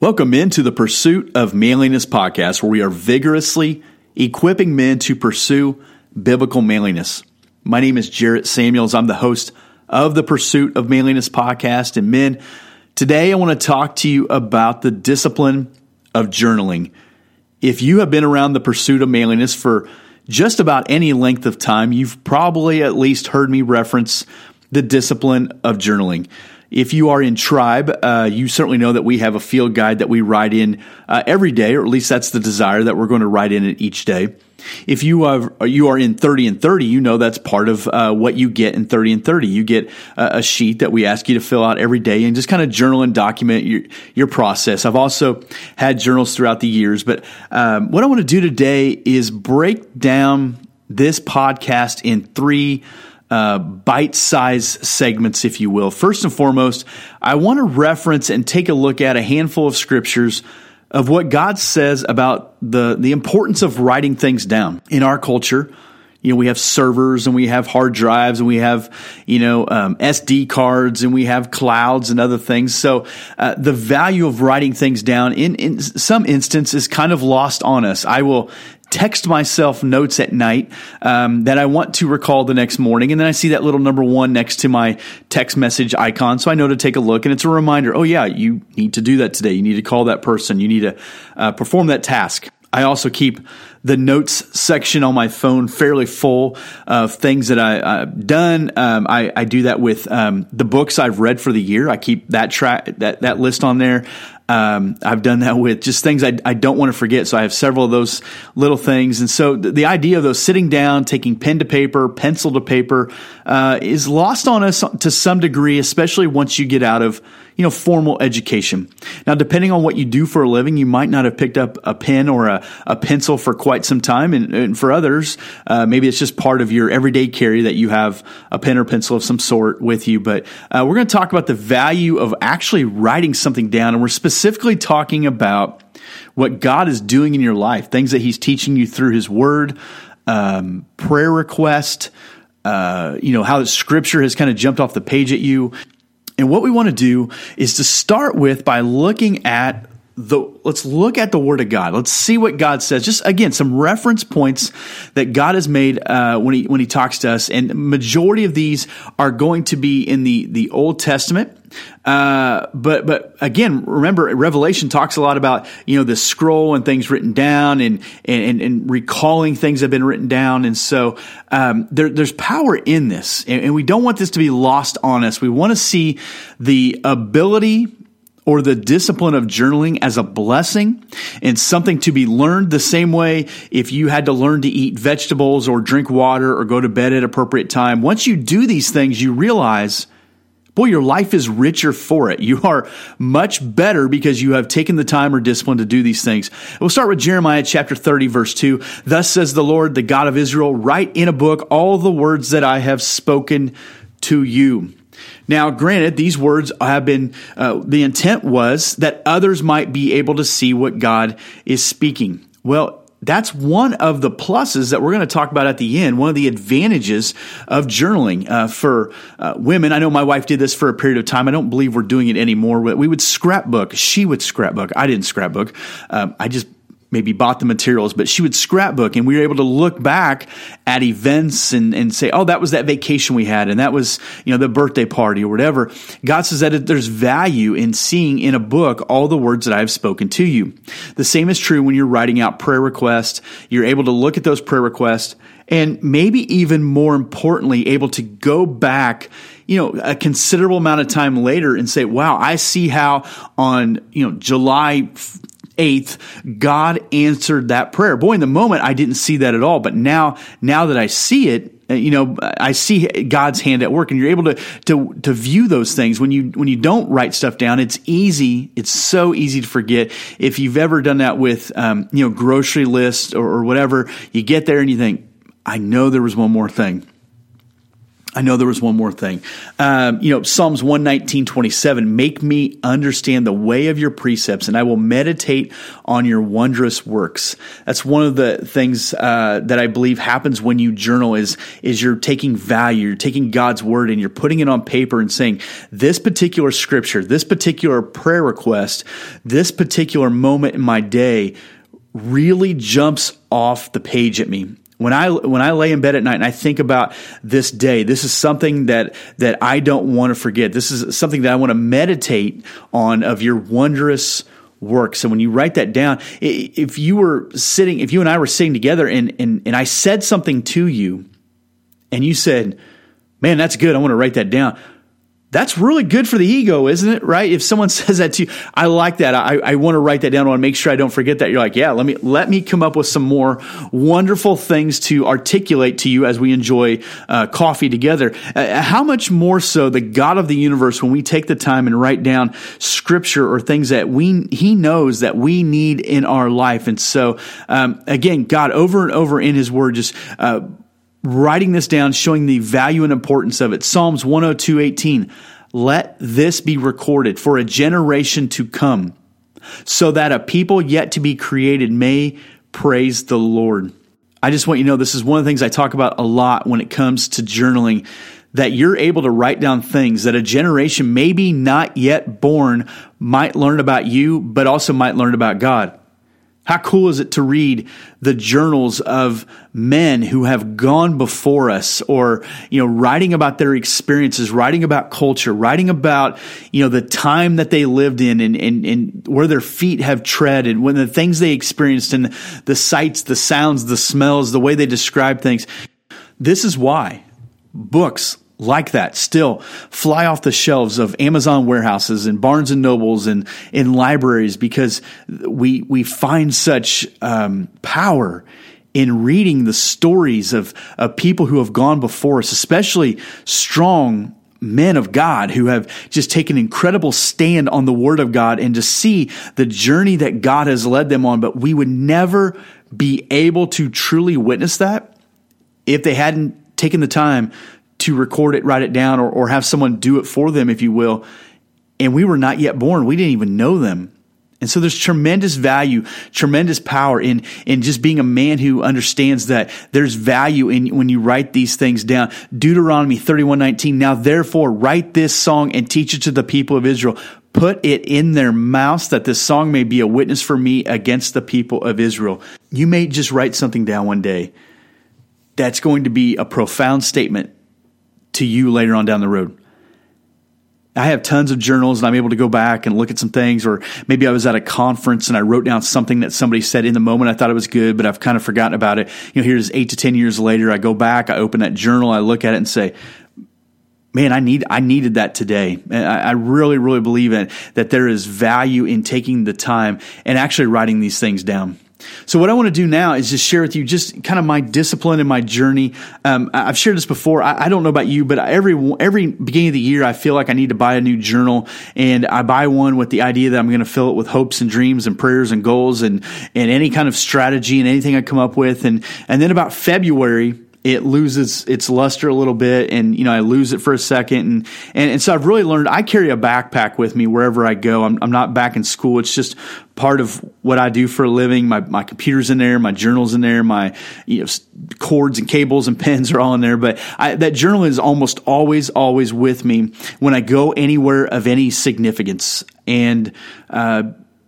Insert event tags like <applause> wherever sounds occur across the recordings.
Welcome into the Pursuit of Manliness podcast, where we are vigorously equipping men to pursue biblical manliness. My name is Jarrett Samuels. I'm the host of the Pursuit of Manliness podcast. And men, today I want to talk to you about the discipline of journaling. If you have been around the pursuit of manliness for just about any length of time, you've probably at least heard me reference the discipline of journaling. If you are in Tribe, uh, you certainly know that we have a field guide that we write in uh, every day, or at least that's the desire that we're going to write in it each day. If you are you are in 30 and 30, you know that's part of uh, what you get in 30 and 30. You get a, a, sheet that we ask you to fill out every day and just kind of journal and document your, your process. I've also had journals throughout the years, but um, what I want to do today is break down this podcast in three uh, bite size segments, if you will. First and foremost, I want to reference and take a look at a handful of scriptures of what God says about the, the importance of writing things down. In our culture, you know, we have servers and we have hard drives and we have, you know, um, SD cards and we have clouds and other things. So uh, the value of writing things down in, in some instance is kind of lost on us. I will text myself notes at night um, that I want to recall the next morning. And then I see that little number one next to my text message icon. So I know to take a look and it's a reminder. Oh yeah, you need to do that today. You need to call that person. You need to uh, perform that task. I also keep the notes section on my phone fairly full of things that I, have done. Um, I, I, do that with um, the books I've read for the year. I keep that track that that list on there. Um, I've done that with just things I, I, don't want to forget. So I have several of those little things. And so the, the idea of those sitting down, taking pen to paper, pencil to paper, uh, is lost on us to some degree, especially once you get out of you know, formal education. Now, depending on what you do for a living, you might not have picked up a pen or a, a pencil for quite some time. And, and for others, uh, maybe it's just part of your everyday carry that you have a pen or pencil of some sort with you. But uh, we're going to talk about the value of actually writing something down. And we're specifically talking about what God is doing in your life, things that He's teaching you through His Word, um, prayer request, uh, you know, how the scripture has kind of jumped off the page at you. And what we want to do is to start with by looking at the let's look at the word of God. Let's see what God says. Just again, some reference points that God has made uh, when he when he talks to us, and majority of these are going to be in the the Old Testament. Uh, but but again, remember Revelation talks a lot about you know the scroll and things written down and and, and recalling things that have been written down, and so um, there, there's power in this, and, and we don't want this to be lost on us. We want to see the ability or the discipline of journaling as a blessing and something to be learned the same way if you had to learn to eat vegetables or drink water or go to bed at appropriate time. Once you do these things, you realize Boy, your life is richer for it. You are much better because you have taken the time or discipline to do these things. We'll start with Jeremiah chapter 30, verse 2. Thus says the Lord, the God of Israel, write in a book all the words that I have spoken to you. Now, granted, these words have been, uh, the intent was that others might be able to see what God is speaking. Well, that's one of the pluses that we're going to talk about at the end. One of the advantages of journaling uh, for uh, women. I know my wife did this for a period of time. I don't believe we're doing it anymore. We would scrapbook. She would scrapbook. I didn't scrapbook. Um, I just maybe bought the materials, but she would scrapbook and we were able to look back at events and, and say, oh, that was that vacation we had and that was, you know, the birthday party or whatever. God says that there's value in seeing in a book all the words that I have spoken to you. The same is true when you're writing out prayer requests. You're able to look at those prayer requests and maybe even more importantly, able to go back you know, a considerable amount of time later and say, wow, I see how on, you know, July 8th, God answered that prayer. Boy, in the moment, I didn't see that at all. But now, now that I see it, uh, you know, I see God's hand at work and you're able to, to, to view those things. When you, when you don't write stuff down, it's easy. It's so easy to forget. If you've ever done that with, um, you know, grocery lists or, or whatever, you get there and you think, I know there was one more thing. I know there was one more thing. Um, you know, Psalms 119, 27, make me understand the way of your precepts and I will meditate on your wondrous works. That's one of the things, uh, that I believe happens when you journal is, is you're taking value, you're taking God's word and you're putting it on paper and saying, this particular scripture, this particular prayer request, this particular moment in my day really jumps off the page at me when I when I lay in bed at night and I think about this day, this is something that that I don't want to forget. This is something that I want to meditate on of your wondrous work. So when you write that down, if you were sitting, if you and I were sitting together and and and I said something to you, and you said, "Man, that's good. I want to write that down." That's really good for the ego, isn't it? Right? If someone <laughs> says that to you, I like that. I, I want to write that down. I want to make sure I don't forget that. You're like, yeah, let me, let me come up with some more wonderful things to articulate to you as we enjoy uh, coffee together. Uh, how much more so the God of the universe when we take the time and write down scripture or things that we, he knows that we need in our life. And so, um, again, God over and over in his word just, uh, writing this down, showing the value and importance of it. Psalms 102 18. Let this be recorded for a generation to come, so that a people yet to be created may praise the Lord. I just want you to know this is one of the things I talk about a lot when it comes to journaling that you're able to write down things that a generation maybe not yet born might learn about you, but also might learn about God. How cool is it to read the journals of men who have gone before us or, you know, writing about their experiences, writing about culture, writing about, you know, the time that they lived in and, and, and where their feet have tread and when the things they experienced and the sights, the sounds, the smells, the way they describe things. This is why books like that still fly off the shelves of Amazon warehouses and Barnes and Nobles and in libraries because we we find such um, power in reading the stories of of people who have gone before us, especially strong men of God who have just taken incredible stand on the word of God and to see the journey that God has led them on. But we would never be able to truly witness that if they hadn't taken the time to record it, write it down, or, or have someone do it for them, if you will. And we were not yet born. We didn't even know them. And so there's tremendous value, tremendous power in, in just being a man who understands that there's value in when you write these things down. Deuteronomy 31:19. Now therefore write this song and teach it to the people of Israel. Put it in their mouths that this song may be a witness for me against the people of Israel. You may just write something down one day that's going to be a profound statement to you later on down the road. I have tons of journals and I'm able to go back and look at some things, or maybe I was at a conference and I wrote down something that somebody said in the moment. I thought it was good, but I've kind of forgotten about it. You know, here's eight to 10 years later. I go back, I open that journal, I look at it and say, man, I need, I needed that today. And I, I really, really believe in that there is value in taking the time and actually writing these things down. So what I want to do now is just share with you just kind of my discipline and my journey. Um, I've shared this before. I, I, don't know about you, but every every beginning of the year, I feel like I need to buy a new journal, and I buy one with the idea that I'm going to fill it with hopes and dreams and prayers and goals and and any kind of strategy and anything I come up with, and and then about February it loses its luster a little bit and you know I lose it for a second and, and, and so I've really learned I carry a backpack with me wherever I go. I'm, I'm not back in school. It's just part of what I do for a living. My, my computer's in there my journal's in there my you know cords and cables and <laughs> pens are all in there but I, that journal is almost always always with me when I go anywhere of any significance. And uh,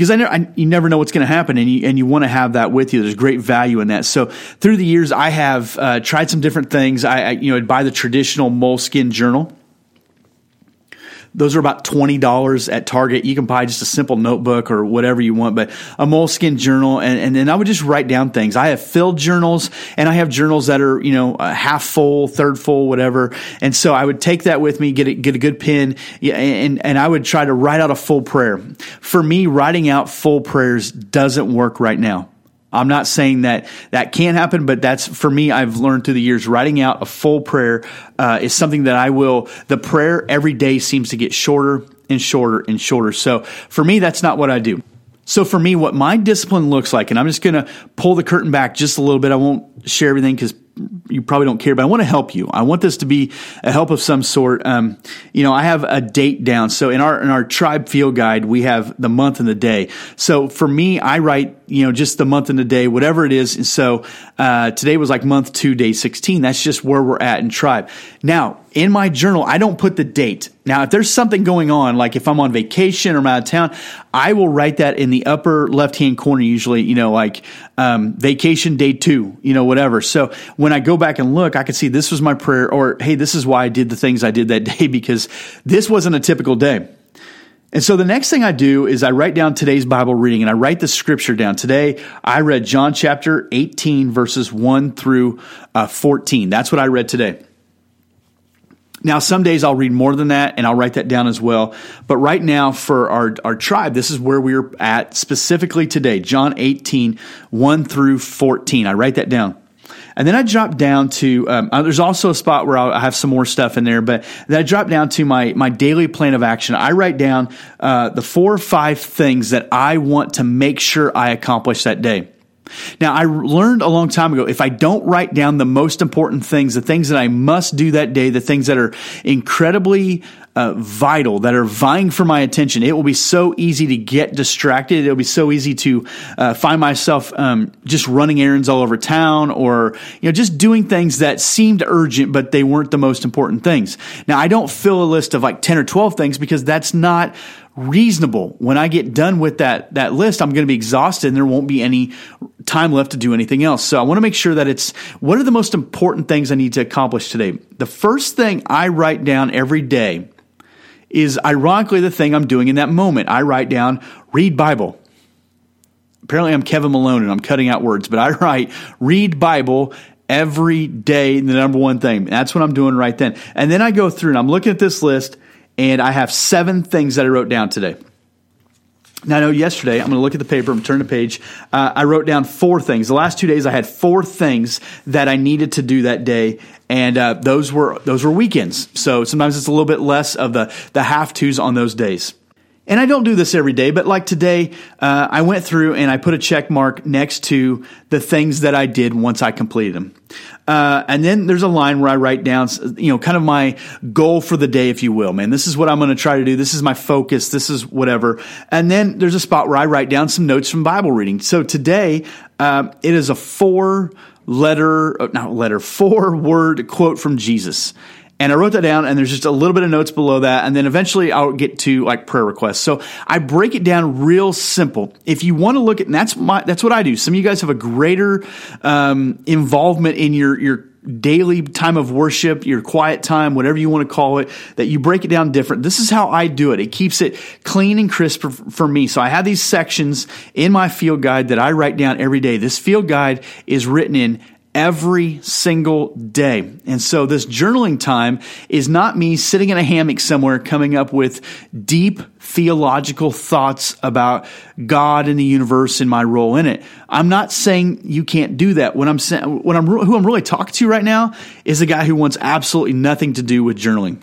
because I, never, I, you never know what's going to happen, and you and you want to have that with you. There's great value in that. So through the years, I have uh, tried some different things. I, I you know I'd buy the traditional Moleskine journal those are about $20 at Target. You can buy just a simple notebook or whatever you want, but a Moleskine journal. And, and then I would just write down things. I have filled journals and I have journals that are, you know, half full, third full, whatever. And so I would take that with me, get a, get a good pen, and, and I would try to write out a full prayer. For me, writing out full prayers doesn't work right now. I'm not saying that that can't happen, but that's for me. I've learned through the years writing out a full prayer uh, is something that I will. The prayer every day seems to get shorter and shorter and shorter. So for me, that's not what I do. So for me, what my discipline looks like, and I'm just going to pull the curtain back just a little bit. I won't share everything because you probably don't care, but I want to help you. I want this to be a help of some sort. Um, you know, I have a date down. So in our in our tribe field guide, we have the month and the day. So for me, I write you know just the month and the day, whatever it is. And so uh, today was like month two, day sixteen. That's just where we're at in tribe. Now in my journal, I don't put the date. Now, if there's something going on, like if I'm on vacation or I'm out of town, I will write that in the upper left hand corner, usually, you know, like um, vacation day two, you know, whatever. So when I go back and look, I can see this was my prayer, or hey, this is why I did the things I did that <laughs> day because this wasn't a typical day. And so the next thing I do is I write down today's Bible reading and I write the scripture down. Today, I read John chapter 18, verses 1 through uh, 14. That's what I read today. Now, some days I'll read more than that and I'll write that down as well. But right now, for our, our tribe, this is where we're at specifically today John 18, 1 through 14. I write that down. And then I drop down to, um, uh, there's also a spot where I'll, I have some more stuff in there, but then I drop down to my, my daily plan of action. I write down uh, the four or five things that I want to make sure I accomplish that day. Now, I learned a long time ago if I don't write down the most important things, the things that I must do that day, the things that are incredibly uh, vital, that are vying for my attention, it will be so easy to get distracted. It'll be so easy to uh, find myself um, just running errands all over town or, you know, just doing things that seemed urgent, but they weren't the most important things. Now, I don't fill a list of like 10 or 12 things because that's not reasonable. When I get done with that that list, I'm going to be exhausted and there won't be any time left to do anything else. So I want to make sure that it's what are the most important things I need to accomplish today. The first thing I write down every day is ironically the thing I'm doing in that moment. I write down read Bible. Apparently I'm Kevin Malone and I'm cutting out words, but I <laughs> write read Bible every day the number one thing. That's what I'm doing right then. And then I go through and I'm looking at this list and I have seven things that I wrote down today. Now, I know yesterday, I'm going to look at the paper, I'm turn the page. Uh, I wrote down four things. The last two days, I had four things that I needed to do that day, and uh, those were those were weekends. So sometimes it's a little bit less of the the have tos on those days. And I don't do this every day, but like today, uh, I went through and I put a check mark next to the things that I did once I completed them. Uh, and then there's a line where I write down, you know, kind of my goal for the day, if you will, man. This is what I'm going to try to do. This is my focus. This is whatever. And then there's a spot where I write down some notes from Bible reading. So today, uh, it is a four letter, uh, not letter, <laughs> four word quote from Jesus. And I wrote that down and there's just a little bit of notes below that. And then eventually I'll get to like prayer requests. So I break it down real simple. If you want to look at, and that's my, that's what I do. Some of you guys have a greater, um, involvement in your, your daily time of worship, your quiet time, whatever you want to call it, that you break it down different. This is how I do it. It keeps it clean and crisp for, for, me. So I have these sections in my field guide that I write down every day. This field guide is written in every single day. And so this journaling time is not me sitting in a hammock somewhere coming up with deep theological thoughts about God and the universe and my role in it. I'm not saying you can't do that. What I'm saying, what I'm, who I'm really talking to right now is a guy who wants absolutely nothing to do with journaling.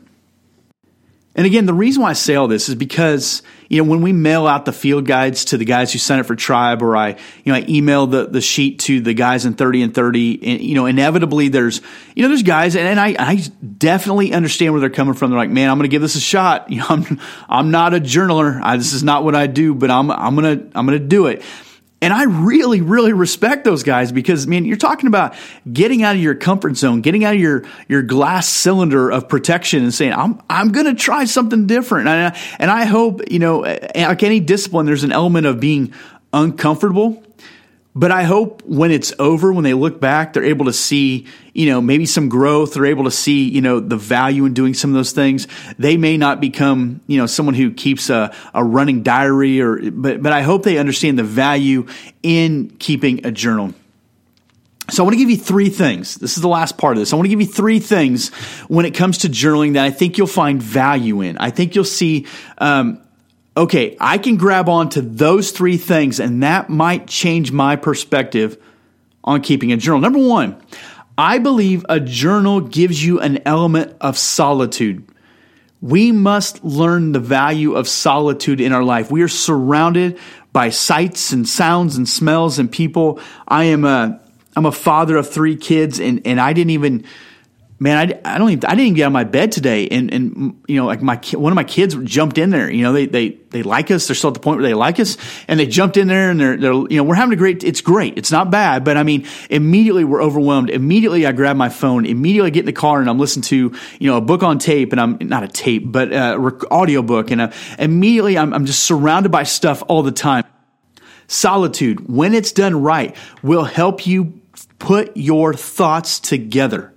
And again, the reason why I say all this is because, you know, when we mail out the field guides to the guys who sign up for tribe or I, you know, I email the, the sheet to the guys in 30 and 30, and, you know, inevitably there's, you know, there's guys and, and I, I definitely understand where they're coming from. They're like, man, I'm going to give this a shot. <laughs> You know, I'm, I'm not a journaler. I, this is not what I do, but I'm, I'm going to, I'm going to do it. And I really, really respect those guys because, man, you're talking about getting out of your comfort zone, getting out of your, your glass cylinder of protection and saying, I'm, I'm going to try something different. And I, and I hope, you know, like any discipline, there's an element of being uncomfortable. But I hope when it's over, when they look back, they're able to see, you know, maybe some growth. They're able to see, you know, the value in doing some of those things. They may not become, you know, someone who keeps a, a running diary or, but, but I hope they understand the value in keeping a journal. So I want to give you three things. This is the last part of this. I want to give you three things when it comes to journaling that I think you'll find value in. I think you'll see um, okay, I can grab on to those three things, and that might change my perspective on keeping a journal. Number one, I believe a journal gives you an element of solitude. We must learn the value of solitude in our life. We are surrounded by sights and sounds and smells and people. I am a I'm a father of three kids, and and I didn't even man, I, I don't even, I didn't even get out of my bed today. And, and, you know, like my, one of my kids jumped in there, you know, they, they, they like us. They're still at the point where they like us and they jumped in there and they're, they're, you know, we're having a great, it's great. It's not bad, but I mean, immediately we're overwhelmed. Immediately I grab my phone, immediately I get in the car and I'm listening to, you know, a book on tape and I'm not a tape, but a audio book. And uh, immediately I'm, I'm just surrounded by stuff all the time. Solitude, when it's done right, will help you put your thoughts together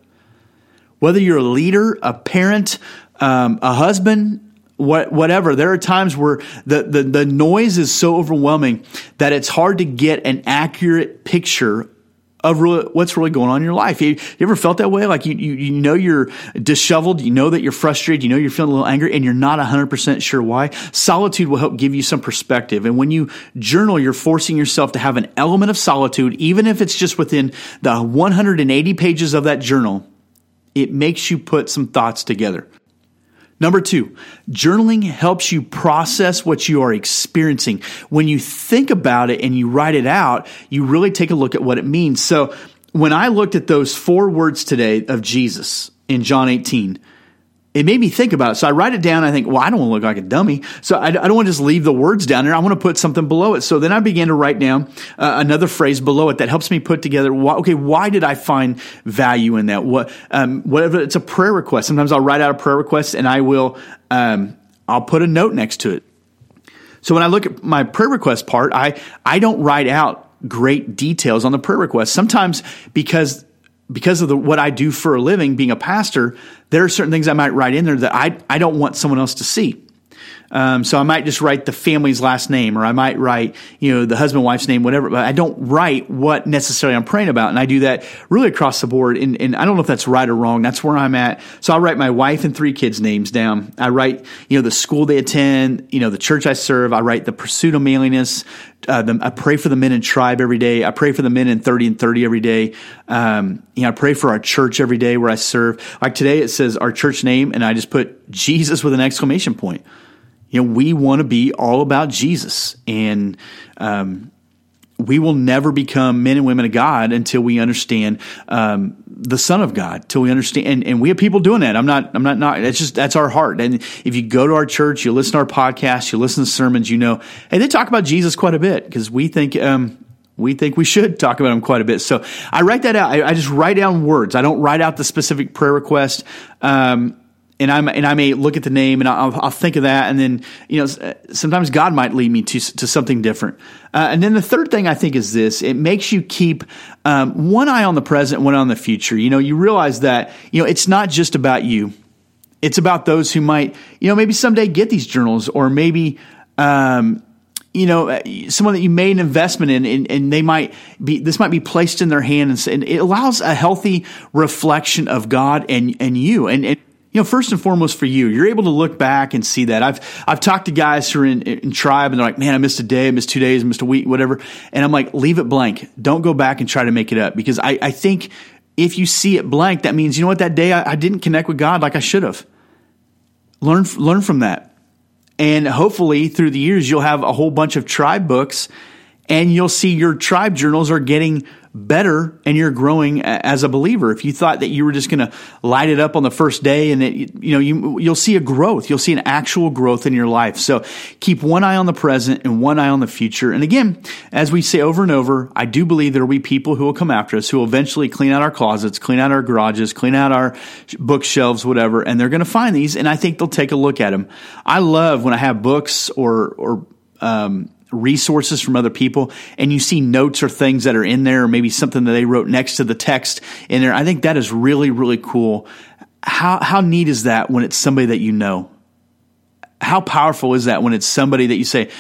whether you're a leader, a parent, um, a husband, what, whatever. There are times where the, the, the noise is so overwhelming that it's hard to get an accurate picture of really, what's really going on in your life. You, you, ever felt that way? Like you, you, you know you're disheveled, you know that you're frustrated, you know you're feeling a little angry, and you're not 100% sure why. Solitude will help give you some perspective. And when you journal, you're forcing yourself to have an element of solitude, even if it's just within the 180 pages of that journal it makes you put some thoughts together. Number two, journaling helps you process what you are experiencing. When you think about it and you write it out, you really take a look at what it means. So when I looked at those four words today of Jesus in John 18, it made me think about it. So I write it down. I think, well, I don't want to look like a dummy. So I, I don't want to just leave the words down there. I want to put something below it. So then I began to write down uh, another phrase below it that helps me put together, why, okay, why did I find value in that? What, um, whatever, it's a prayer request. Sometimes I'll write out a prayer request and I will, um, I'll put a note next to it. So when I look at my prayer request part, I, I don't write out great details on the prayer request. Sometimes because because of the, what I do for a living, being a pastor, there are certain things I might write in there that I, I don't want someone else to see. Um, so I might just write the family's last name, or I might write, you know, the husband, wife's name, whatever. But I don't write what necessarily I'm praying about, and I do that really across the board. And, and I don't know if that's right or wrong. That's where I'm at. So I'll write my wife and three kids' names down. I write, you know, the school they attend, you know, the church I serve. I write the pursuit of manliness. Uh, the, I pray for the men in tribe every day. I pray for the men in 30 and 30 every day. Um, you know, I pray for our church every day where I serve. Like today, it says our church name, and I just put Jesus with an exclamation point you know, we want to be all about Jesus. And um, we will never become men and women of God until we understand um, the Son of God. Till we understand, and, and, we have people doing that. I'm not. I'm not. Not. That's just that's our heart. And if you go to our church, you listen to our podcast, you listen to sermons, you know, and they talk about Jesus quite a bit because we think. Um, we think we should talk about him quite a bit. So I write that out. I, I, just write down words. I don't write out the specific prayer request. Um, and I'm and I may look at the name and I'll, I'll, think of that, and then you know sometimes God might lead me to to something different. Uh, and then the third thing I think is this: it makes you keep um, one eye on the present, one on the future. You know, you realize that you know it's not just about you; it's about those who might you know maybe someday get these journals, or maybe. Um, you know, uh, someone that you made an investment in, and, and, they might be, this might be placed in their hand, and, and, it allows a healthy reflection of God and and you, and, and you know, first and foremost for you, you're able to look back and see that. I've I've talked to guys who are in, in tribe and they're like, man, I missed a day, I missed two days, I missed a week, whatever. And I'm like, leave it blank. Don't go back and try to make it up because I, I think if you see it blank, that means you know what that day I, I didn't connect with God like I should have. Learn learn from that, and hopefully through the years you'll have a whole bunch of tribe books, and you'll see your tribe journals are getting better and you're growing as a believer. If you thought that you were just going to light it up on the first day and it, you know, you, you'll see a growth. You'll see an actual growth in your life. So keep one eye on the present and one eye on the future. And again, as we say over and over, I do believe there will be people who will come after us who will eventually clean out our closets, clean out our garages, clean out our bookshelves, whatever. And they're going to find these and I think they'll take a look at them. I love when I have books or, or, um, resources from other people and you see notes or things that are in there or maybe something that they wrote next to the text in there. I think that is really, really cool. How, how neat is that when it's somebody that you know? How powerful is that when it's somebody that you say,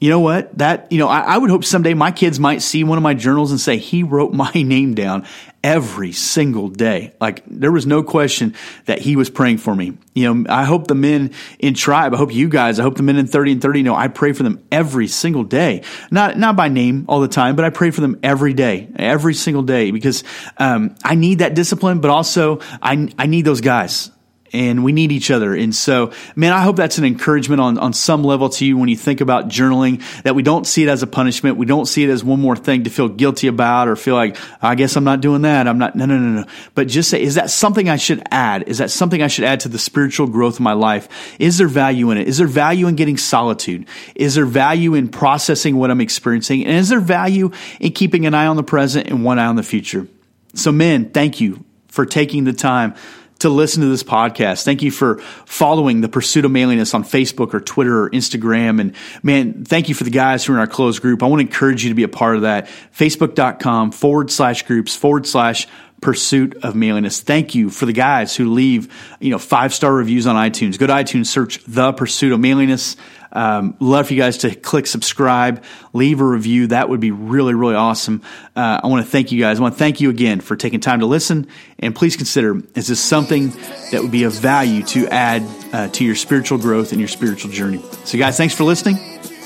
you know what? That, you know, I, I, would hope someday my kids might see one of my journals and say, he wrote my <laughs> name down every single day. Like there was no question that he was praying for me. You know, I hope the men in tribe, I hope you guys, I hope the men in 30 and 30 know I pray for them every single day. Not, not by name all the time, but I pray for them every day, every single day because, um, I need that discipline, but also I, I need those guys and we need each other. And so, man, I hope that's an encouragement on, on some level to you when you think about journaling, that we don't see it as a punishment. We don't see it as one more thing to feel guilty about or feel like, I guess I'm not doing that. I'm not, no, no, no, no. But just say, is that something I should add? Is that something I should add to the spiritual growth of my life? Is there value in it? Is there value in getting solitude? Is there value in processing what I'm experiencing? And is there value in keeping an eye on the present and one eye on the future? So, men, thank you for taking the time to listen to this podcast. Thank you for following the pursuit of manliness on Facebook or Twitter or Instagram. And man, thank you for the guys who are in our closed group. I want to encourage you to be a part of that. Facebook.com forward slash groups forward slash pursuit of manliness. Thank you for the guys who leave, you know, five star reviews on iTunes. Go to iTunes, search the pursuit of manliness. Um, love for you guys to click subscribe, leave a review. That would be really, really awesome. Uh, I want to thank you guys. I want to thank you again for taking time to listen. And please consider is this something that would be of value to add uh, to your spiritual growth and your spiritual journey? So, guys, thanks for listening,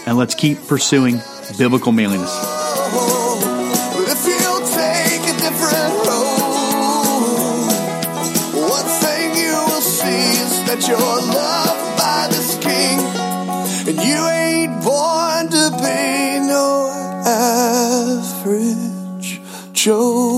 and let's keep pursuing biblical manliness. To